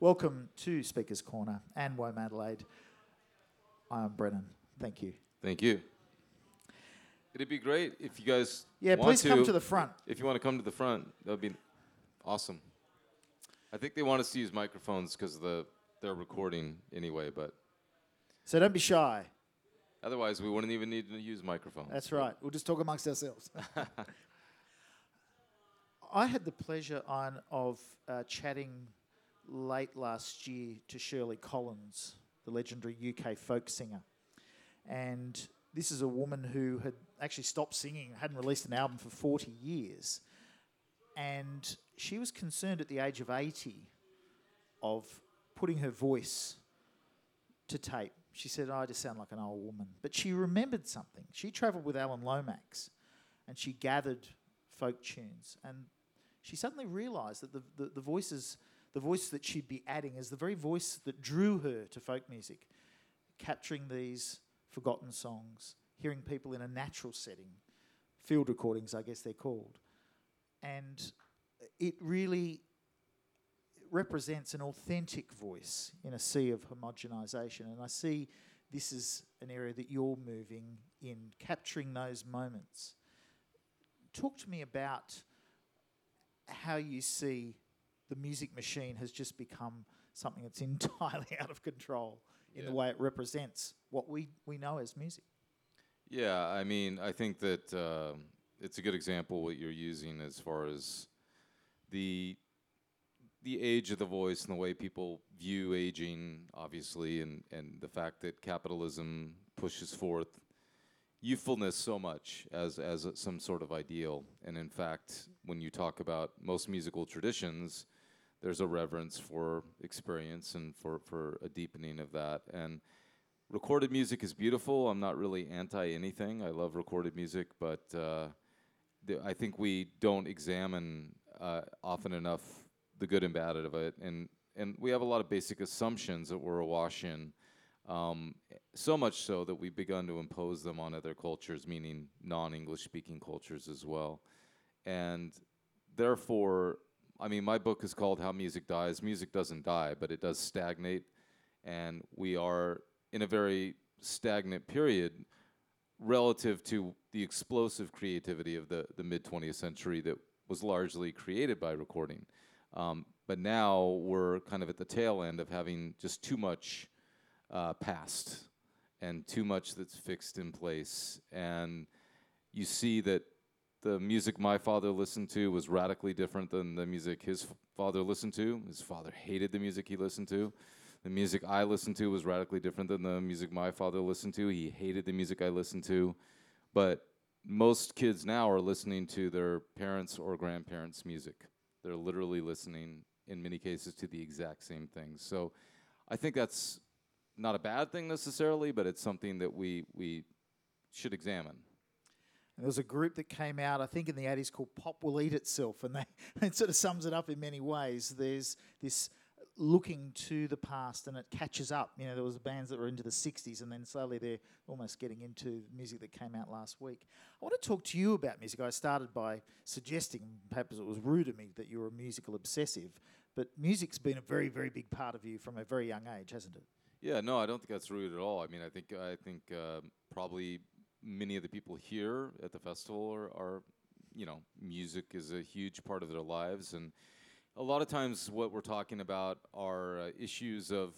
Welcome to Speaker's Corner and WOMADelaide. I'm Brennan. Thank you. Thank you. It'd be great if you guys Yeah, please come to the front. If you want to come to the front, that would be awesome. I think they want us to use microphones because the they're recording anyway, but So don't be shy. otherwise we wouldn't even need to use microphones. That's right. We'll just talk amongst ourselves. I had the pleasure on of uh, chatting late last year to Shirley Collins, the legendary UK folk singer, and this is a woman who had actually stopped singing, hadn't released an album for forty years, and she was concerned at the age of eighty of putting her voice to tape. She said, oh, I just sound like an old woman. But she remembered something. She travelled with Alan Lomax and she gathered folk tunes. And she suddenly realised that the, the, the voices, the voice that she'd be adding is the very voice that drew her to folk music, capturing these forgotten songs, hearing people in a natural setting, field recordings, I guess they're called. And it really represents an authentic voice in a sea of homogenisation. And I see this is an area that you're moving in, capturing those moments. Talk to me about how you see the music machine has just become something that's entirely out of control in the way it represents what we, we know as music. Yeah, I mean, I think that um it's a good example what you're using as far as the the age of the voice and the way people view aging, obviously, and and the fact that capitalism pushes forth youthfulness so much as as a, some sort of ideal, and in fact, when you talk about most musical traditions, there's a reverence for experience and for for a deepening of that and recorded music is beautiful. I'm not really anti anything. I love recorded music, but uh, the, I think we don't examine uh, often enough the good and bad of it, and and we have a lot of basic assumptions that we're awash in. Um, so much so that we've begun to impose them on other cultures, meaning non-English speaking cultures as well, and therefore, I mean, my book is called "How Music Dies." Music doesn't die, but it does stagnate, and we are in a very stagnant period relative to the explosive creativity of the, the mid 20th century that was largely created by recording. Um, but now we're kind of at the tail end of having just too much uh, past and too much that's fixed in place. And you see that the music my father listened to was radically different than the music his father listened to. His father hated the music he listened to. The music I listened to was radically different than the music my father listened to. He hated the music I listened to. But most kids now are listening to their parents' or grandparents' music. They're literally listening, in many cases, to the exact same things. So I think that's not a bad thing necessarily, but it's something that we, we should examine. And there was a group that came out, I think, in the 80s called Pop Will Eat Itself, and they it sort of sums it up in many ways. There's this looking to the past and it catches up. You know, there was bands that were into the 60s and then slowly they're almost getting into music that came out last week. I want to talk to you about music. I started by suggesting, perhaps it was rude of me, that you're a musical obsessive, but music's been a very, very big part of you from a very young age, hasn't it? Yeah, no, I don't think that's rude at all. I mean, I think I think um probably many of the people here at the festival are, are, you know, music is a huge part of their lives, and a lot of times what we're talking about are uh, issues of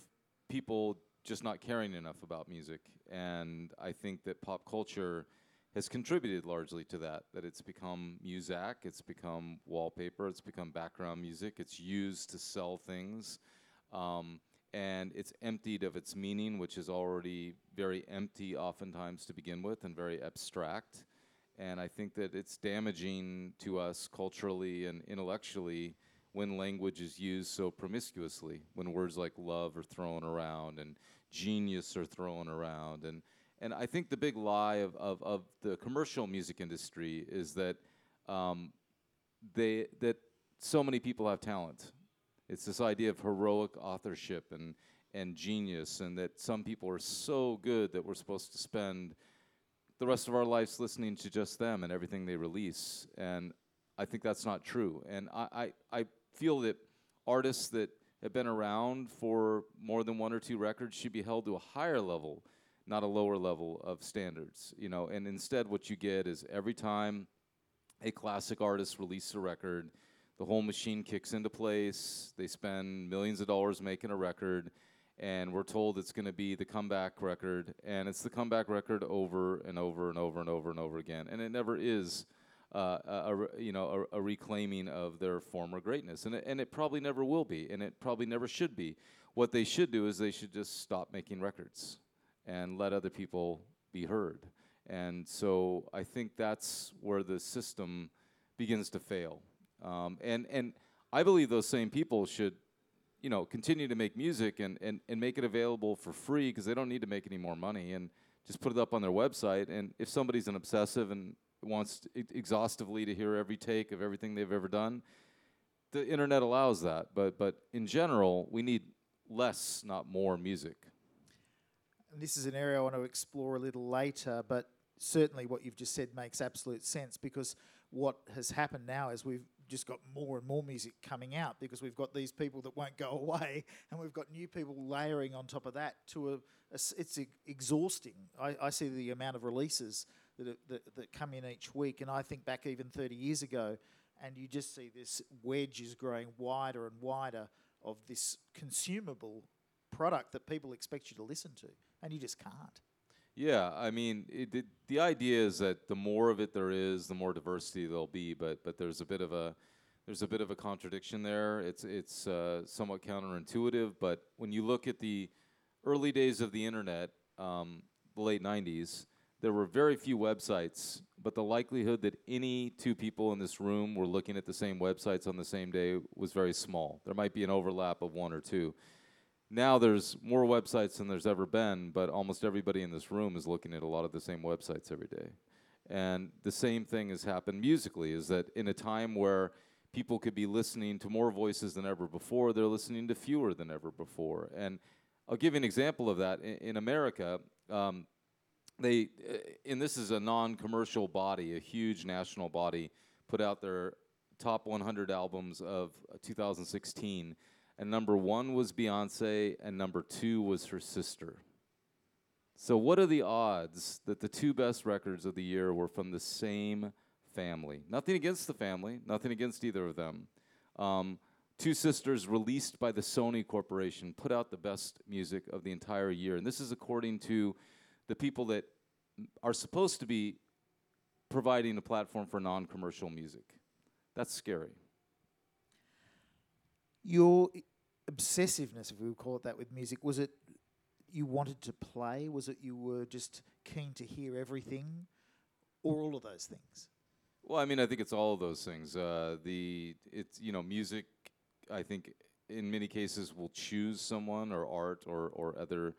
people just not caring enough about music, and I think that pop culture has contributed largely to that. That it's become muzak, it's become wallpaper, it's become background music, it's used to sell things. Um, and it's emptied of its meaning, which is already very empty, oftentimes to begin with, and very abstract. And I think that it's damaging to us culturally and intellectually when language is used so promiscuously, when words like love are thrown around and genius are thrown around. And, and I think the big lie of, of, of the commercial music industry is that um, they, that so many people have talent. It's this idea of heroic authorship and, and genius, and that some people are so good that we're supposed to spend the rest of our lives listening to just them and everything they release. And I think that's not true. And I, I, I feel that artists that have been around for more than one or two records should be held to a higher level, not a lower level of standards. You know, and instead, what you get is every time a classic artist releases a record, the whole machine kicks into place. They spend millions of dollars making a record, and we're told it's going to be the comeback record, and it's the comeback record over and over and over and over and over again, and it never is. Uh, a, a, you know a, a, reclaiming of their former greatness, and it, and it probably never will be, and it probably never should be. What they should do is they should just stop making records and let other people be heard. And so I think that's where the system begins to fail. Um, and and I believe those same people should you know, continue to make music and, and, and make it available for free because they don't need to make any more money and just put it up on their website. And if somebody's an obsessive and wants to, exhaustively to hear every take of everything they've ever done, the internet allows that. But, but in general, we need less, not more music. And this is an area I want to explore a little later, but certainly what you've just said makes absolute sense because what has happened now is we've just got more and more music coming out because we've got these people that won't go away, and we've got new people layering on top of that. To a, a it's exhausting. I, I, see the amount of releases that, that that come in each week, and I think back even 30 years ago, and you just see this wedge is growing wider and wider of this consumable product that people expect you to listen to, and you just can't. Yeah, I mean, it, it, the idea is that the more of it there is, the more diversity there'll be. But but there's a bit of a there's a bit of a contradiction there. It's it's uh, somewhat counterintuitive. But when you look at the early days of the internet, um, the late '90s, there were very few websites. But the likelihood that any two people in this room were looking at the same websites on the same day was very small. There might be an overlap of one or two now there's more websites than there's ever been, but almost everybody in this room is looking at a lot of the same websites every day. And the same thing has happened musically is that in a time where people could be listening to more voices than ever before, they're listening to fewer than ever before. And I'll give you an example of that. In, in America, um, they, uh, and this is a non commercial body, a huge national body, put out their top 100 albums of 2016 and number one was Beyonce, and number two was her sister. So, what are the odds that the two best records of the year were from the same family? Nothing against the family, nothing against either of them. Um, two sisters released by the Sony Corporation put out the best music of the entire year. And this is according to the people that are supposed to be providing a platform for non commercial music. That's scary. Your obsessiveness, if we would call it that, with music? Was it you wanted to play? Was it you were just keen to hear everything, or all of those things? Well, I mean, I think it's all of those things. Uh, the it's you know, music. I think in many cases will choose someone or art or or other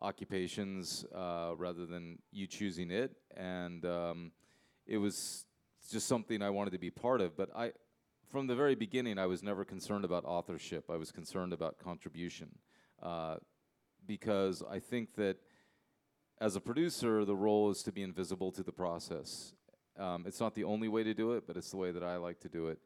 occupations uh, rather than you choosing it, and um, it was just something I wanted to be part of. But I from the very beginning, I was never concerned about authorship. I was concerned about contribution uh, because I think that as a producer, the role is to be invisible to the process. Um, it's not the only way to do it, but it's the way that I like to do it.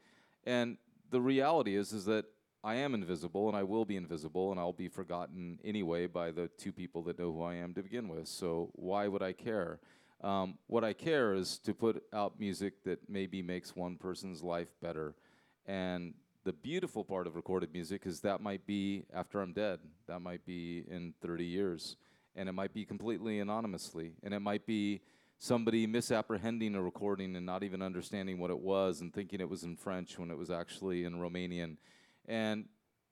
And the reality is, is that I am invisible, and I will be invisible, and I'll be forgotten anyway by the two people that know who I am to begin with. So why would I care? Um, what I care is to put out music that maybe makes one person's life better and the beautiful part of recorded music is that might be after I'm dead. That might be in 30 years. And it might be completely anonymously. And it might be somebody misapprehending a recording and not even understanding what it was and thinking it was in French when it was actually in Romanian. And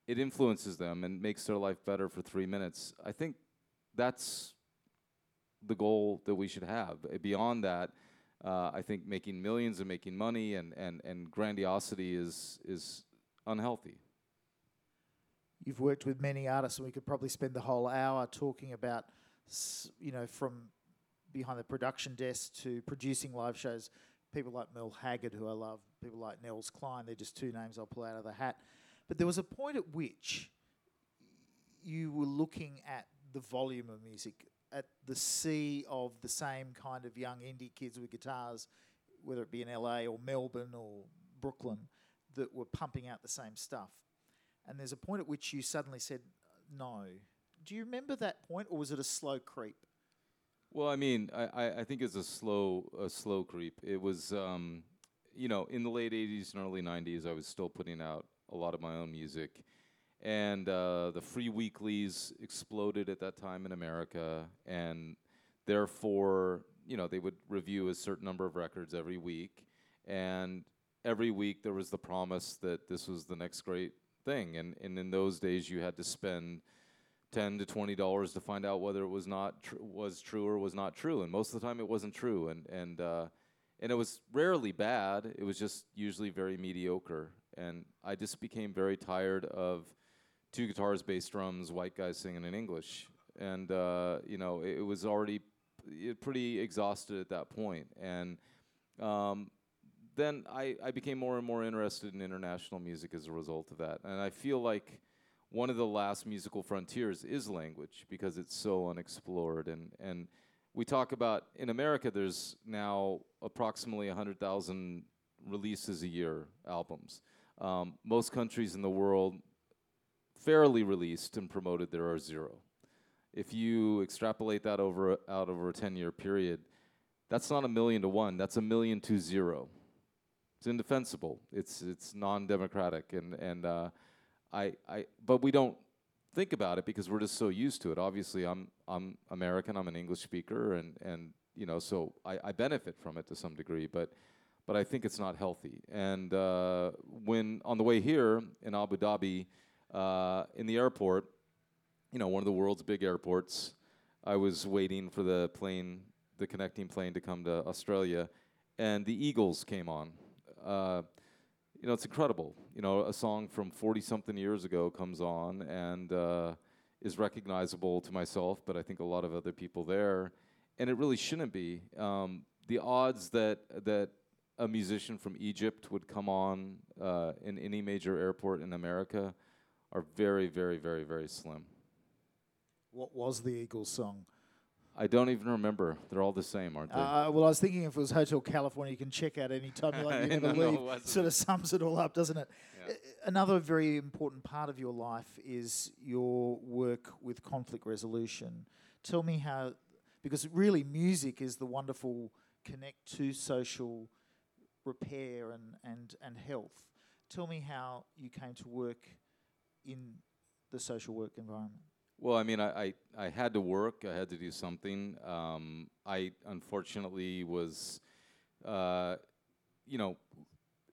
it influences them and makes their life better for three minutes. I think that's the goal that we should have. Beyond that, uh, I think making millions and making money and, and, and grandiosity is, is unhealthy. You've worked with many artists, and we could probably spend the whole hour talking about, you know, from behind the production desk to producing live shows. People like Merle Haggard, who I love, people like Nels Cline, they're just two names I'll pull out of the hat. But there was a point at which you were looking at the volume of music at the sea of the same kind of young indie kids with guitars, whether it be in LA or Melbourne or Brooklyn, that were pumping out the same stuff. and there's a point at which you suddenly said no. Do you remember that point, or was it a slow creep? Well, I mean, I, I, think it's a slow a slow creep. It was, um, you know, in the late '80s and early '90s, I was still putting out a lot of my own music, and uh, the free weeklies exploded at that time in America, and therefore, you know, they would review a certain number of records every week, and every week there was the promise that this was the next great thing, and and in those days you had to spend ten to twenty dollars to find out whether it was not tr- was true or was not true, and most of the time it wasn't true, and and uh, and it was rarely bad. It was just usually very mediocre, and I just became very tired of two guitars, bass, drums, white guys singing in English, and uh, you know it, it was already p- pretty exhausted at that point. and um, then I, I became more and more interested in international music as a result of that, and I feel like one of the last musical frontiers is language because it's so unexplored. And and we talk about in America there's now approximately 100,000 releases a year albums. Um, most countries in the world fairly released and promoted there are zero if you extrapolate that over out over a 10 year period that's not a million to one that's a million to zero it's indefensible it's it's non-democratic and and uh, I, I, but we don't think about it because we're just so used to it. Obviously, I'm, I'm American. I'm an English speaker, and, and you know, so I, I benefit from it to some degree. But, but I think it's not healthy. And uh, when on the way here in Abu Dhabi, uh, in the airport, you know, one of the world's big airports, I was waiting for the plane, the connecting plane, to come to Australia, and the Eagles came on. Uh, you know, it's incredible. You know, a song from 40 something years ago comes on and uh, is recognizable to myself, but I think a lot of other people there. And it really shouldn't be. Um, the odds that, that a musician from Egypt would come on uh, in any major airport in America are very, very, very, very slim. What was the Eagles song? I don't even remember. They're all the same, aren't they? Uh, well, I was thinking if it was Hotel California, you can check out any time you like. You never No, leave. wasn't. Sort of sums it all up, doesn't it? Yeah. Another very important part of your life is your work with conflict resolution. Tell me how, because really music is the wonderful connect to social repair and, and, and health. Tell me how you came to work in the social work environment. Well, I mean, I, I, I had to work. I had to do something. Um, I unfortunately was, uh, you know,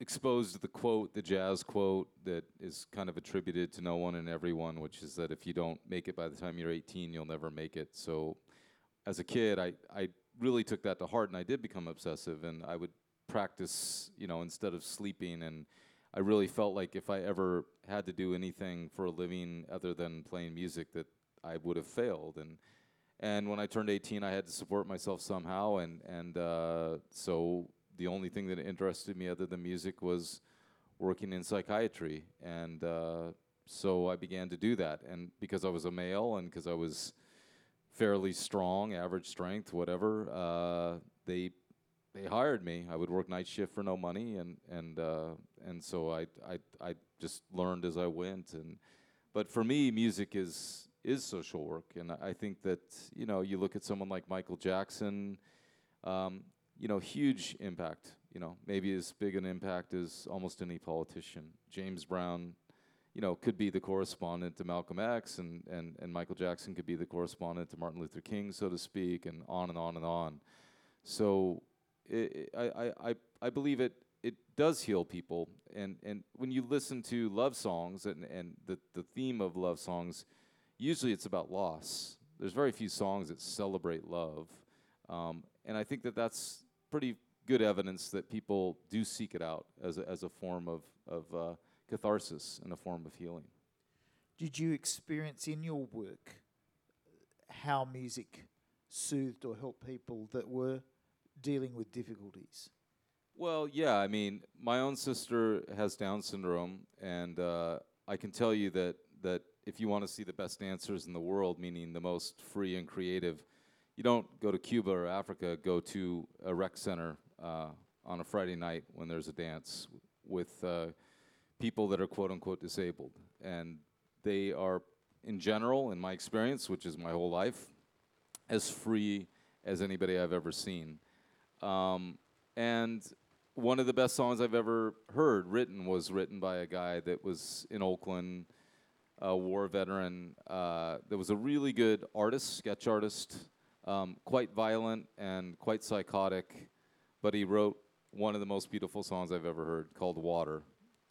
exposed to the quote, the jazz quote that is kind of attributed to no one and everyone, which is that if you don't make it by the time you're 18, you'll never make it. So, as a kid, I, I really took that to heart, and I did become obsessive, and I would practice, you know, instead of sleeping and I really felt like if I ever had to do anything for a living other than playing music, that I would have failed. And and when I turned 18, I had to support myself somehow, and and uh, so the only thing that interested me other than music was working in psychiatry, and uh, so I began to do that. And because I was a male, and because I was fairly strong, average strength, whatever, uh, they they hired me. I would work night shift for no money, and and uh, and so I I I just learned as I went. And but for me, music is is social work, and I think that you know you look at someone like Michael Jackson, um, you know, huge impact. You know, maybe as big an impact as almost any politician. James Brown, you know, could be the correspondent to Malcolm X, and and and Michael Jackson could be the correspondent to Martin Luther King, so to speak, and on and on and on. So i I, I, believe it it does heal people. And, and when you listen to love songs and, and the, the theme of love songs usually it's about loss. There's very few songs that celebrate love. Um, and I think that that's pretty good evidence that people do seek it out as a, as a form of, of uh, catharsis and a form of healing. Did you experience in your work how music soothed or helped people that were dealing with difficulties? Well, yeah. I mean, my own sister has Down syndrome, and uh, I can tell you that that if you want to see the best dancers in the world, meaning the most free and creative, you don't go to Cuba or Africa. Go to a rec center uh, on a Friday night when there's a dance with uh, people that are quote unquote disabled, and they are, in general, in my experience, which is my whole life, as free as anybody I've ever seen. Um, and one of the best songs I've ever heard written was written by a guy that was in Oakland, a war veteran. Uh, that was a really good artist, sketch artist, um, quite violent and quite psychotic, but he wrote one of the most beautiful songs I've ever heard called Water,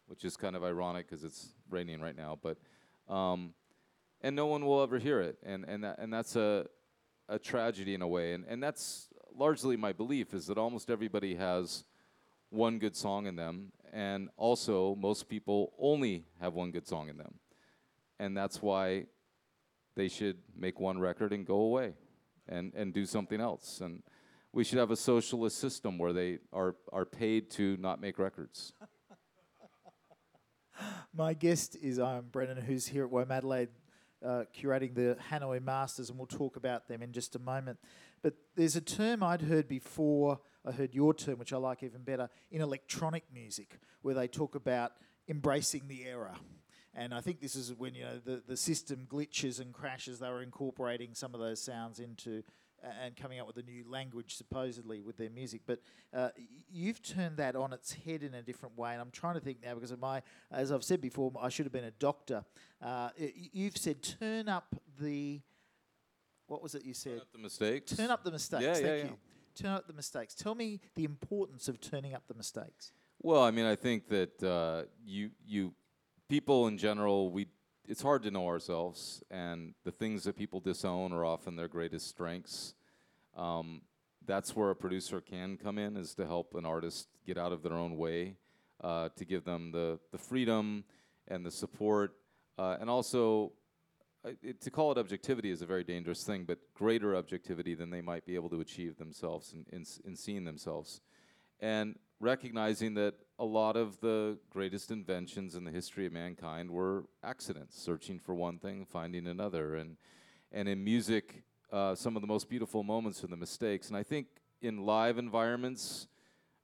which is kind of ironic because it's raining right now, but. Um, and no one will ever hear it, and and that, and that's a a tragedy in a way, and and that's largely my belief is that almost everybody has one good song in them, and also most people only have one good song in them, and that's why they should make one record and go away, and and do something else, and we should have a socialist system where they are are paid to not make records. My guest is um, Brennan, who's here at Womadelaide uh, curating the Hanoi Masters, and we'll talk about them in just a moment. But there's a term I'd heard before, I heard your term, which I like even better, in electronic music, where they talk about embracing the error. And I think this is when you know the, the system glitches and crashes. They were incorporating some of those sounds into and coming up with a new language supposedly with their music. But uh, you've turned that on its head in a different way, and I'm trying to think now because of my, as I've said before, I should have been a doctor. Uh, you've said turn up the, what was it you said? Turn up the mistakes. Turn up the mistakes. Yeah, Thank yeah, you. yeah. Turn up the mistakes. Tell me the importance of turning up the mistakes. Well, I mean, I think that uh, you you people in general we it's hard to know ourselves, and the things that people disown are often their greatest strengths. Um, that's where a producer can come in, is to help an artist get out of their own way, uh, to give them the, the freedom and the support, uh, and also it, to call it objectivity is a very dangerous thing, but greater objectivity than they might be able to achieve themselves in, in, in seeing themselves. And recognizing that a lot of the greatest inventions in the history of mankind were accidents, searching for one thing, finding another. And, and in music, uh, some of the most beautiful moments are the mistakes. And I think in live environments,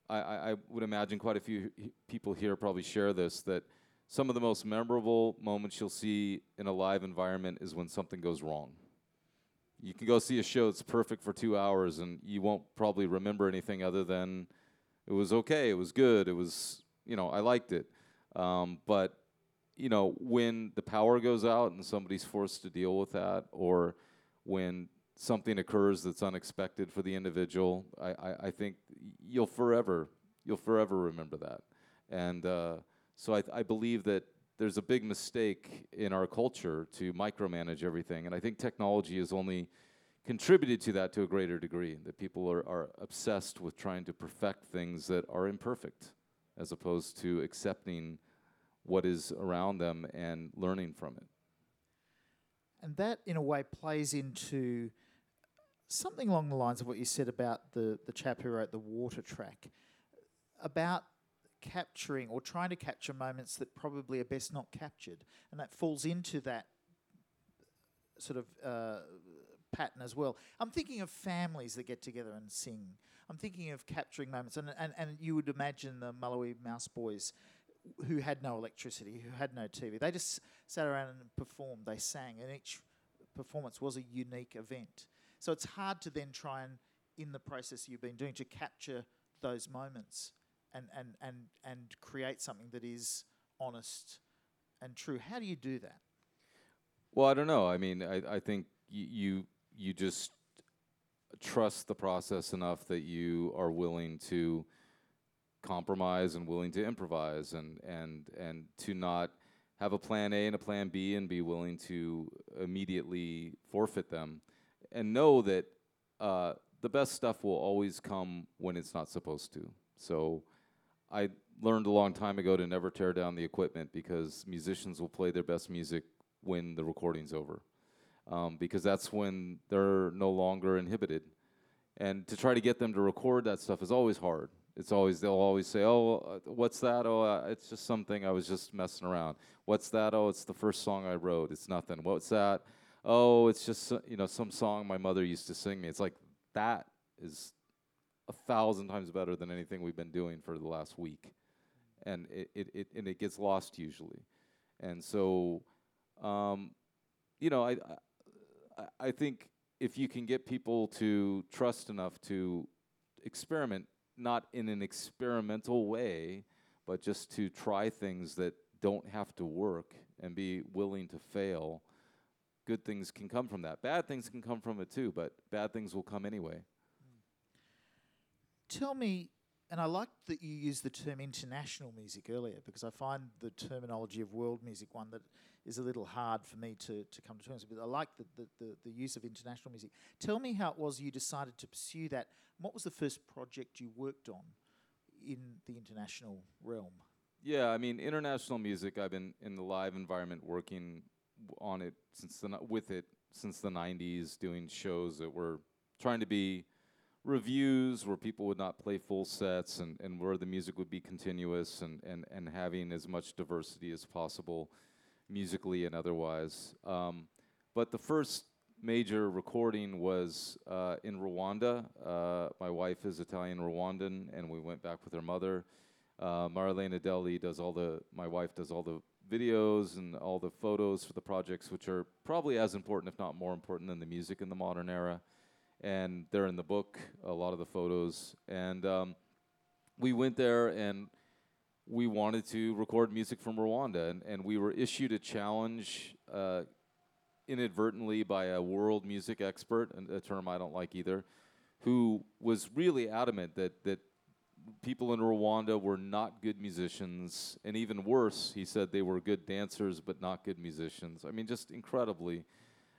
I, I, I would imagine quite a few people here probably share this that some of the most memorable moments you'll see in a live environment is when something goes wrong. You can go see a show that's perfect for two hours, and you won't probably remember anything other than it was okay, it was good, it was, you know, I liked it. Um, but, you know, when the power goes out and somebody's forced to deal with that, or when something occurs that's unexpected for the individual, I, I, I think you'll forever, you'll forever remember that. And uh, so I, I believe that there's a big mistake in our culture to micromanage everything. And I think technology has only contributed to that to a greater degree, that people are, are obsessed with trying to perfect things that are imperfect, as opposed to accepting what is around them and learning from it. And that, in a way, plays into something along the lines of what you said about the, the chap who wrote the water track, about capturing or trying to capture moments that probably are best not captured. And that falls into that sort of uh, pattern as well. I'm thinking of families that get together and sing. I'm thinking of capturing moments. And, and, and you would imagine the Malawi Mouse Boys who had no electricity, who had no TV. They just sat around and performed. They sang, and each performance was a unique event. So it's hard to then try and, in the process you've been doing, to capture those moments and, and, and, and create something that is honest and true. How do you do that? Well, I don't know. I mean, I, I think y- you you just trust the process enough that you are willing to compromise and willing to improvise and and and to not have a plan A and a plan B and be willing to immediately forfeit them and know that uh, the best stuff will always come when it's not supposed to. So I learned a long time ago to never tear down the equipment because musicians will play their best music when the recording's over. Um, because that's when they're no longer inhibited. And to try to get them to record that stuff is always hard. It's always they'll always say, "Oh, uh, what's that? Oh, uh, it's just something I was just messing around." What's that? Oh, it's the first song I wrote. It's nothing. What's that? Oh, it's just you know some song my mother used to sing me. It's like that is a thousand times better than anything we've been doing for the last week, and it it, it and it gets lost usually. and so, um, you know, I, I I think if you can get people to trust enough to experiment, not in an experimental way, but just to try things that don't have to work and be willing to fail, good things can come from that. Bad things can come from it too, but bad things will come anyway. Tell me, and I like that you used the term international music earlier because I find the terminology of world music one that is a little hard for me to, to come to terms with. I like the, the, the, the use of international music. Tell me how it was you decided to pursue that. What was the first project you worked on in the international realm? Yeah, I mean, international music. I've been in the live environment working on it since the with it since the '90s, doing shows that were trying to be reviews where people would not play full sets and, and where the music would be continuous and, and, and having as much diversity as possible musically and otherwise. Um, but the first major recording was uh, in Rwanda. Uh, my wife is Italian Rwandan, and we went back with her mother. Uh, Delli does all the. My wife does all the videos and all the photos for the projects, which are probably as important, if not more important, than the music in the modern era. And they're in the book, a lot of the photos. And um, we went there and we wanted to record music from Rwanda, and, and we were issued a challenge uh, inadvertently by a world music expert, a term I don't like either, who was really adamant that that people in Rwanda were not good musicians, and even worse, he said they were good dancers but not good musicians. I mean, just incredibly,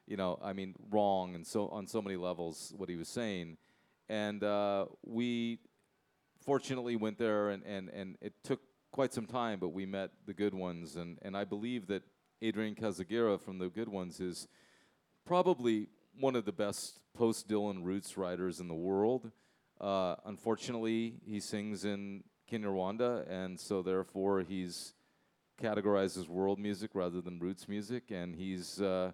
you know, I mean, wrong and so on so many levels what he was saying, and uh, we fortunately went there and, and, and it took quite some time, but we met the good ones. And, and I believe that Adrien Kazigira from the good ones is probably one of the best post Dylan roots writers in the world. Uh, unfortunately, he sings in Kinyarwanda, and so therefore he's categorized as world music rather than roots music, and he's uh,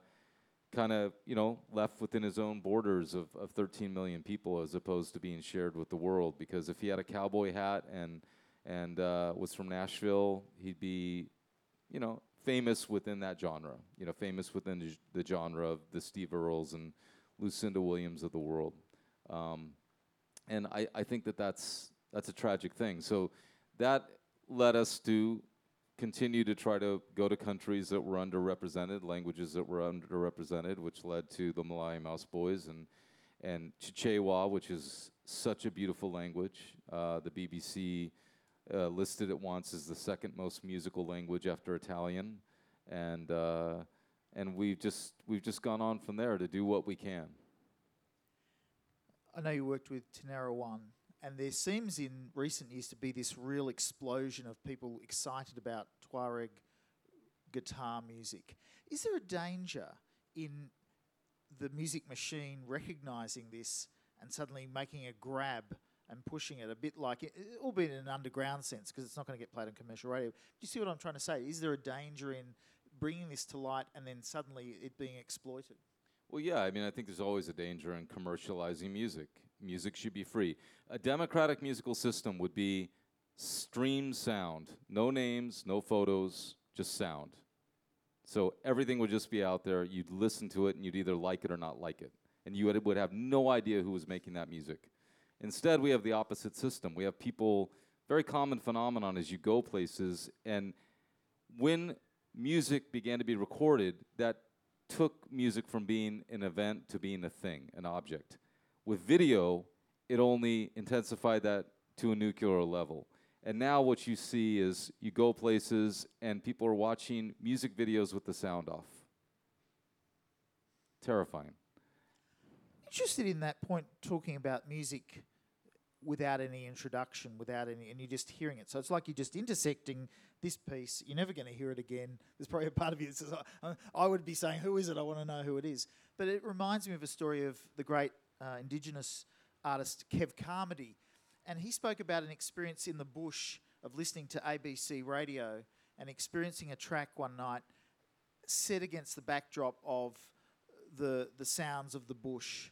kind of you know left within his own borders of, of 13 million people as opposed to being shared with the world. Because if he had a cowboy hat and and uh, was from Nashville, he'd be you know famous within that genre. You know, famous within the, genre of the Steve Earles and Lucinda Williams of the world. Um, and I, I think that that's that's a tragic thing. So that led us to continue to try to go to countries that were underrepresented, languages that were underrepresented, which led to the Malawi Mouse Boys and and Chichewa, which is such a beautiful language. Uh, the BBC uh, listed it once as the second most musical language after Italian, and uh, and we've just we've just gone on from there to do what we can. I know you worked with Tinariwen, and there seems in recent years to be this real explosion of people excited about Tuareg guitar music. Is there a danger in the music machine recognizing this and suddenly making a grab and pushing it a bit like, it, albeit in an underground sense, because it's not going to get played on commercial radio? Do you see what I'm trying to say? Is there a danger in bringing this to light and then suddenly it being exploited? Well, yeah, I mean, I think there's always a danger in commercializing music. Music should be free. A democratic musical system would be stream sound, no names, no photos, just sound. So everything would just be out there. You'd listen to it, and you'd either like it or not like it, and you would, have no idea who was making that music. Instead, we have the opposite system. We have people. Very common phenomenon is you go places, and when music began to be recorded, that took music from being an event to being a thing, an object. With video, it only intensified that to a nuclear level. And now what you see is you go places and people are watching music videos with the sound off. Terrifying. interested in that point talking about music without any introduction without any and you're just hearing it so it's like you're just intersecting this piece you're never going to hear it again there's probably a part of you that says "I- i would be saying who is it i want to know who it is but it reminds me of a story of the great uh, indigenous artist kev carmody and he spoke about an experience in the bush of listening to abc radio and experiencing a track one night set against the backdrop of the the sounds of the bush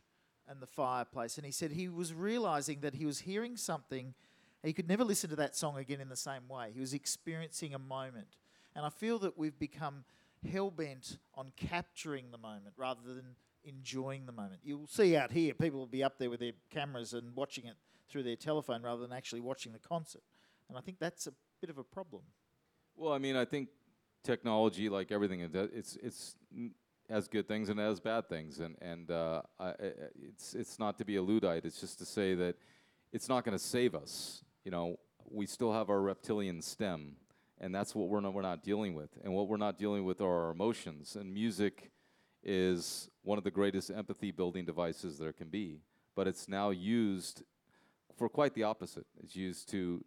and the fireplace. And he said he was realizing that he was hearing something. He could never listen to that song again in the same way. He was experiencing a moment. And I feel that we've become hell bent on capturing the moment rather than enjoying the moment. You'll see out here, people will be up there with their cameras and watching it through their telephone rather than actually watching the concert. And I think that's a bit of a problem. Well, I mean, I think technology, like everything, it it's it's has good things and it has bad things, and and uh, I, it's it's not to be a luddite. It's just to say that it's not going to save us. You know, we still have our reptilian stem, and that's what we're not we're not dealing with. And what we're not dealing with are our emotions. And music is one of the greatest empathy building devices there can be. But it's now used for quite the opposite. It's used to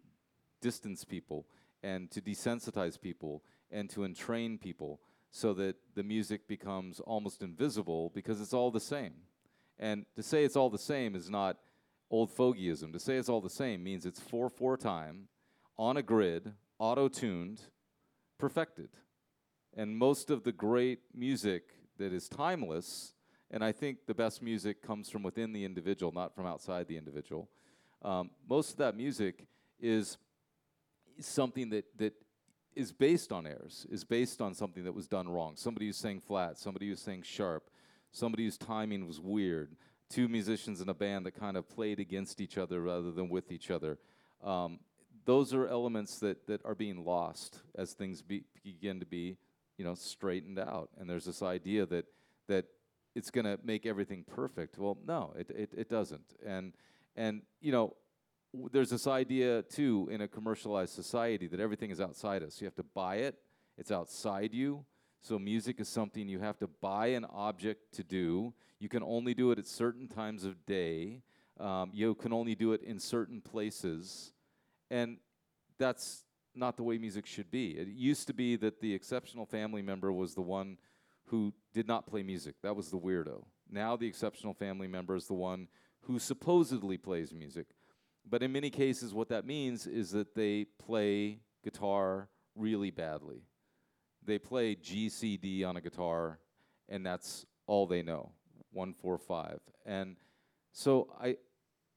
distance people and to desensitize people and to entrain people so that the music becomes almost invisible because it's all the same. And to say it's all the same is not old fogeyism. To say it's all the same means it's 4 4 time, on a grid, auto tuned, perfected. And most of the great music that is timeless, and I think the best music comes from within the individual, not from outside the individual. Um, most of that music is something that, that is based on errors, is based on something that was done wrong. Somebody who sang flat, somebody who sang sharp, somebody whose timing was weird, two musicians in a band that kind of played against each other rather than with each other. Um, those are elements that, that are being lost as things be, begin to be, you know, straightened out. And there's this idea that that it's going to make everything perfect. Well, no, it, it, it doesn't. And and you know, w- there's this idea too in a commercialized society that everything is outside us. You have to buy it. It's outside you. So music is something you have to buy an object to do. You can only do it at certain times of day. Um, you can only do it in certain places, and that's not the way music should be. It used to be that the exceptional family member was the one who did not play music. That was the weirdo. Now the exceptional family member is the one who supposedly plays music. But in many cases, what that means is that they play guitar really badly. They play G, C, D on a guitar, and that's all they know one, four, five. And so I,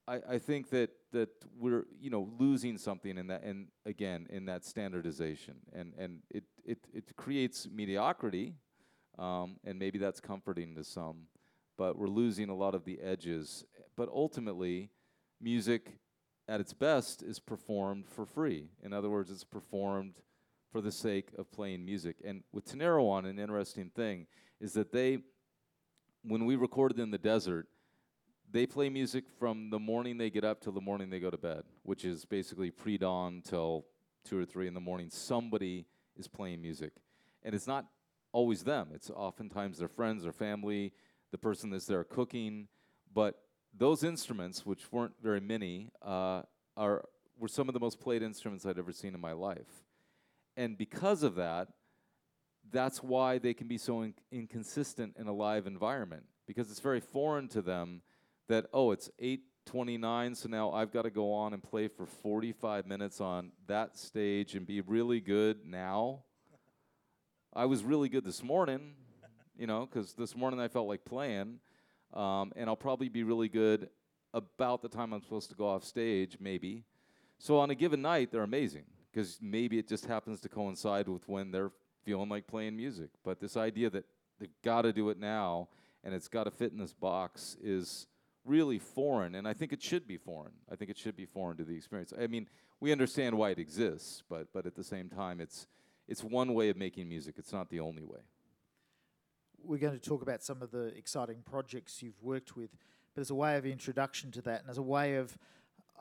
I, I think that, that we're you know losing something in that and again in that standardization. And, and it, it, it creates mediocrity um, and maybe that's comforting to some but we're losing a lot of the edges. But ultimately music at its best is performed for free. In other words it's performed for the sake of playing music. And with Tinariwen an interesting thing is that they when we recorded in the desert they play music from the morning they get up till the morning they go to bed, which is basically pre dawn till two or three in the morning. Somebody is playing music. And it's not always them, it's oftentimes their friends or family, the person that's there cooking. But those instruments, which weren't very many, uh, are, were some of the most played instruments I'd ever seen in my life. And because of that, that's why they can be so in- inconsistent in a live environment because it's very foreign to them that oh it's 829 so now i've got to go on and play for 45 minutes on that stage and be really good now. I was really good this morning you know because this morning i felt like playing um, and i'll probably be really good about the time i'm supposed to go off stage maybe. So on a given night they're amazing because maybe it just happens to coincide with when they're feeling like playing music. But this idea that they've got to do it now and it's got to fit in this box is really foreign, and I think it should be foreign. I think it should be foreign to the experience. I mean, we understand why it exists, but but at the same time, it's it's one way of making music. It's not the only way. We're going to talk about some of the exciting projects you've worked with, but as a way of introduction to that, and as a way of,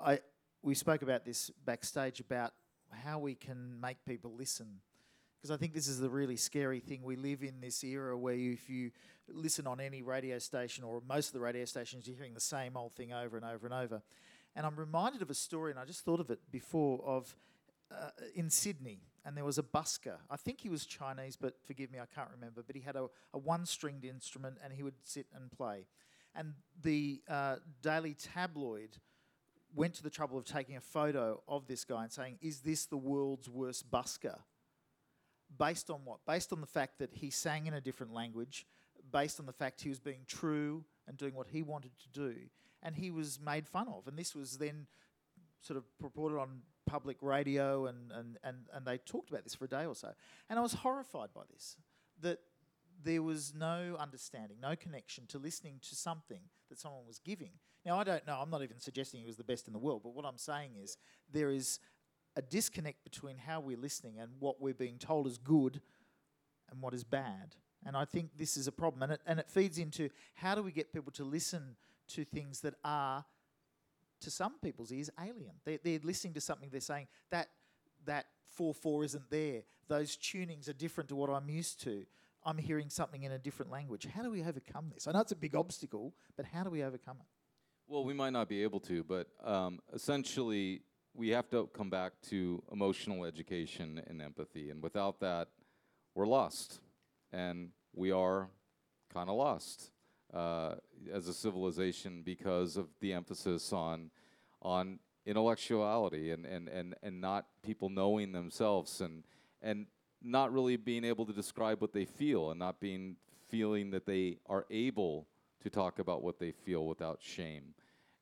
I we spoke about this backstage about how we can make people listen because I think this is the really scary thing. We live in this era where if you listen on any radio station or most of the radio stations, you're hearing the same old thing over and over and over. And I'm reminded of a story, and I just thought of it before, of uh, in Sydney, and there was a busker. I think he was Chinese, but forgive me, I can't remember. But he had a, a one stringed instrument, and he would sit and play. And the uh, Daily Tabloid went to the trouble of taking a photo of this guy and saying, Is this the world's worst busker? Based on what? Based on the fact that he sang in a different language, based on the fact he was being true and doing what he wanted to do, and he was made fun of. And this was then sort of reported on public radio, and, and, and, and they talked about this for a day or so. And I was horrified by this that there was no understanding, no connection to listening to something that someone was giving. Now, I don't know, I'm not even suggesting he was the best in the world, but what I'm saying is there is a disconnect between how we're listening and what we're being told is good and what is bad. And I think this is a problem. And it, and it feeds into how do we get people to listen to things that are, to some people's ears, alien? They're, they're listening to something, they're saying that that 4 4 isn't there. Those tunings are different to what I'm used to. I'm hearing something in a different language. How do we overcome this? I know it's a big obstacle, but how do we overcome it? Well, we might not be able to, but um, essentially, we have to come back to emotional education and empathy. And without that, we're lost. And we are kind of lost uh, as a civilization because of the emphasis on, on intellectuality and, and, and, and not people knowing themselves and, and not really being able to describe what they feel and not being feeling that they are able to talk about what they feel without shame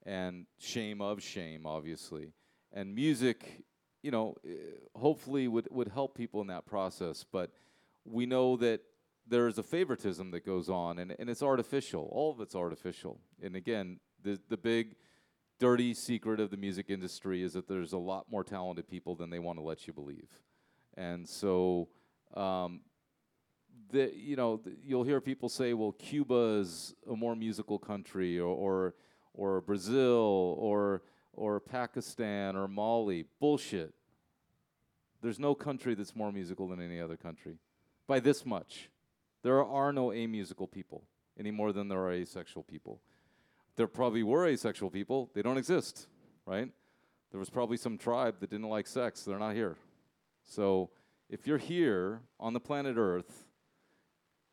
and shame of shame, obviously and music, you know, eh, hopefully would, would help people in that process. But we know that there's a favoritism that goes on, and, and it's artificial. All of it's artificial. And again, the, the big dirty secret of the music industry is that there's a lot more talented people than they want to let you believe. And so, um, the, you know, you'll hear people say, well, Cuba is a more musical country, or, or, or Brazil, or or Pakistan or Mali. Bullshit. There's no country that's more musical than any other country by this much. There are no amusical people any more than there are asexual people. There probably were asexual people, they don't exist, right? There was probably some tribe that didn't like sex, they're not here. So if you're here on the planet Earth,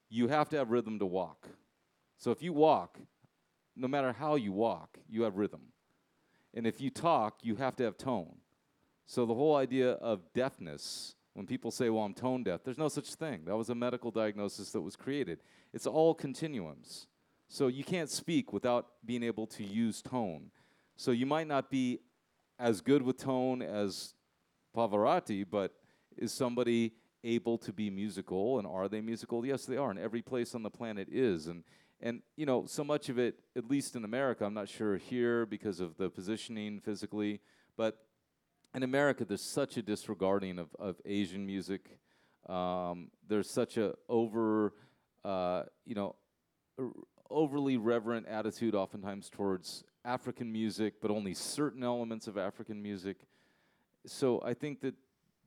you have to have rhythm to walk. So if you walk, no matter how you walk, you have rhythm. And if you talk, you have to have tone. So the whole idea of deafness, when people say, well, I'm tone deaf, there's no such thing. That was a medical diagnosis that was created. It's all continuums. So you can't speak without being able to use tone. So you might not be as good with tone as Pavarotti, but is somebody able to be musical and are they musical? Yes, they are. And every place on the planet is. And and, you know, so much of it, at least in America, I'm not sure here because of the positioning physically, but in America, there's such a disregarding of, of Asian music. Um, there's such a over, uh, you know, overly reverent attitude oftentimes towards African music, but only certain elements of African music. So I think that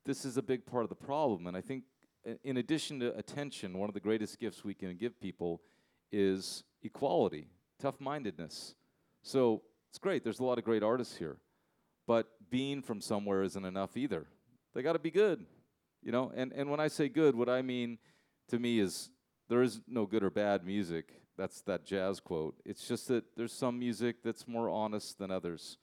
this is a big part of the problem. And I think, in addition to attention, one of the greatest gifts we can give people is equality, tough mindedness. So it's great. There's a lot of great artists here. But being from somewhere isn't enough either. They got to be good. You know, and, and when I say good, what I mean to me is there is no good or bad music. That's that jazz quote. It's just that there's some music that's more honest than others.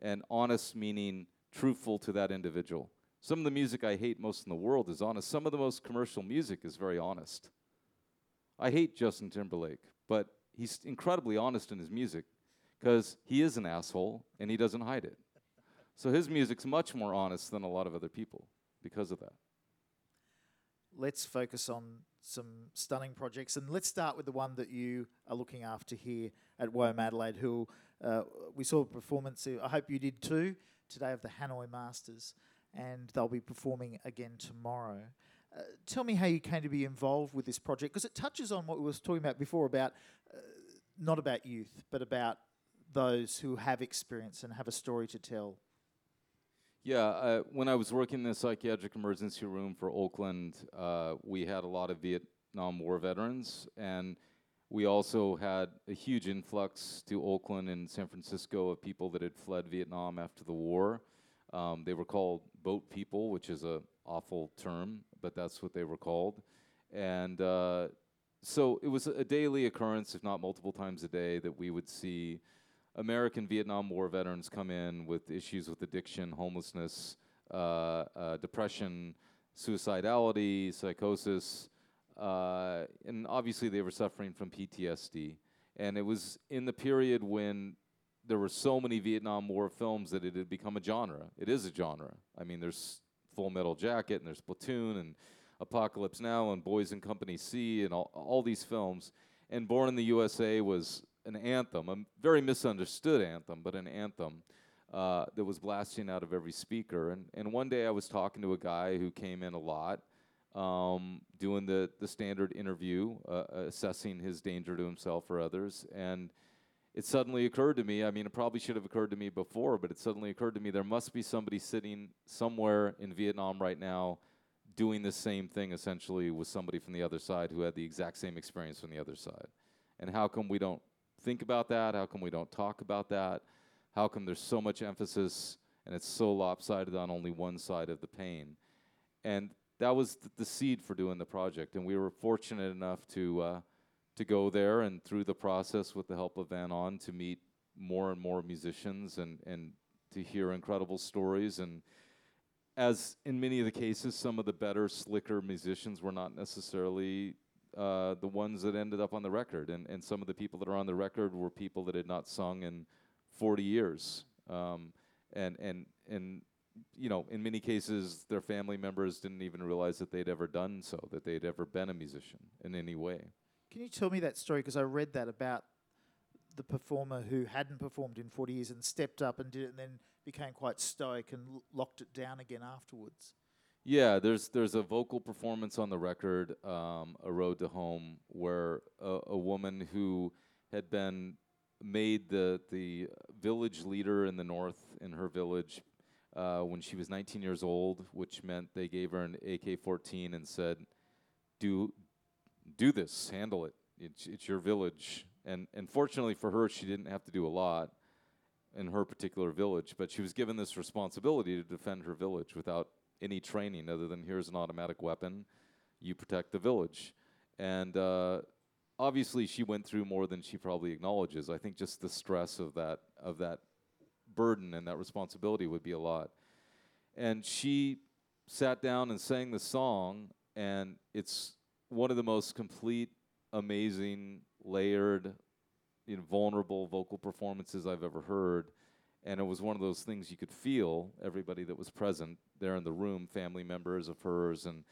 And honest meaning truthful to that individual. Some of the music I hate most in the world is honest. Some of the most commercial music is very honest. I hate Justin Timberlake, but he's incredibly honest in his music because he is an asshole and he doesn't hide it. So his music's much more honest than a lot of other people because of that. Let's focus on some stunning projects and let's start with the one that you are looking after here at WOMADelaide, who uh, we saw a performance, I hope you did too, today of the Hanoi Masters, and they'll be performing again tomorrow. Tell me how you came to be involved with this project because it touches on what we were talking about before about uh, not about youth, but about those who have experience and have a story to tell. Yeah, uh, when I was working in the psychiatric emergency room for Oakland, uh, we had a lot of Vietnam War veterans, and we also had a huge influx to Oakland and San Francisco of people that had fled Vietnam after the war. Um, they were called boat people, which is an awful term, but that's what they were called. And uh, so it was a daily occurrence, if not multiple times a day, that we would see American Vietnam War veterans come in with issues with addiction, homelessness, uh, uh, depression, suicidality, psychosis, uh, and obviously they were suffering from PTSD. And it was in the period when there were so many Vietnam War films that it had become a genre. It is a genre. I mean, there's Full Metal Jacket and there's Platoon and Apocalypse Now and Boys in Company C and all, all these films. And Born in the USA was an anthem, a very misunderstood anthem, but an anthem uh, that was blasting out of every speaker. And, and one day I was talking to a guy who came in a lot, um, doing the, the standard interview, uh, assessing his danger to himself or others. And it suddenly occurred to me I mean, it probably should have occurred to me before, but it suddenly occurred to me there must be somebody sitting somewhere in Vietnam right now doing the same thing essentially with somebody from the other side who had the exact same experience from the other side. And how come we don't think about that? How come we don't talk about that? How come there's so much emphasis and it's so lopsided on only one side of the pain? And that was th- the seed for doing the project. And we were fortunate enough to uh, to go there and through the process with the help of Van On to meet more and more musicians and and to hear incredible stories. And as in many of the cases, some of the better, slicker musicians were not necessarily uh, the ones that ended up on the record, and and some of the people that are on the record were people that had not sung in 40 years, um, and and and you know, in many cases, their family members didn't even realize that they'd ever done so, that they'd ever been a musician in any way. Can you tell me that story? Because I read that about the performer who hadn't performed in 40 years and stepped up and did it, and then became quite stoic and l- locked it down again afterwards. Yeah, there's there's a vocal performance on the record, um, "A Road to Home," where a, a woman who had been made the the village leader in the north in her village uh, when she was 19 years old, which meant they gave her an AK-14 and said, "Do do this, handle it. It's it's your village." And and fortunately for her, she didn't have to do a lot in her particular village, but she was given this responsibility to defend her village without any training other than here's an automatic weapon, you protect the village. And uh, obviously, she went through more than she probably acknowledges. I think just the stress of that of that burden and that responsibility would be a lot. And she sat down and sang the song, and it's one of the most complete, amazing, layered, vulnerable vocal performances I've ever heard. And it was one of those things you could feel everybody that was present there in the room, family members of hers, and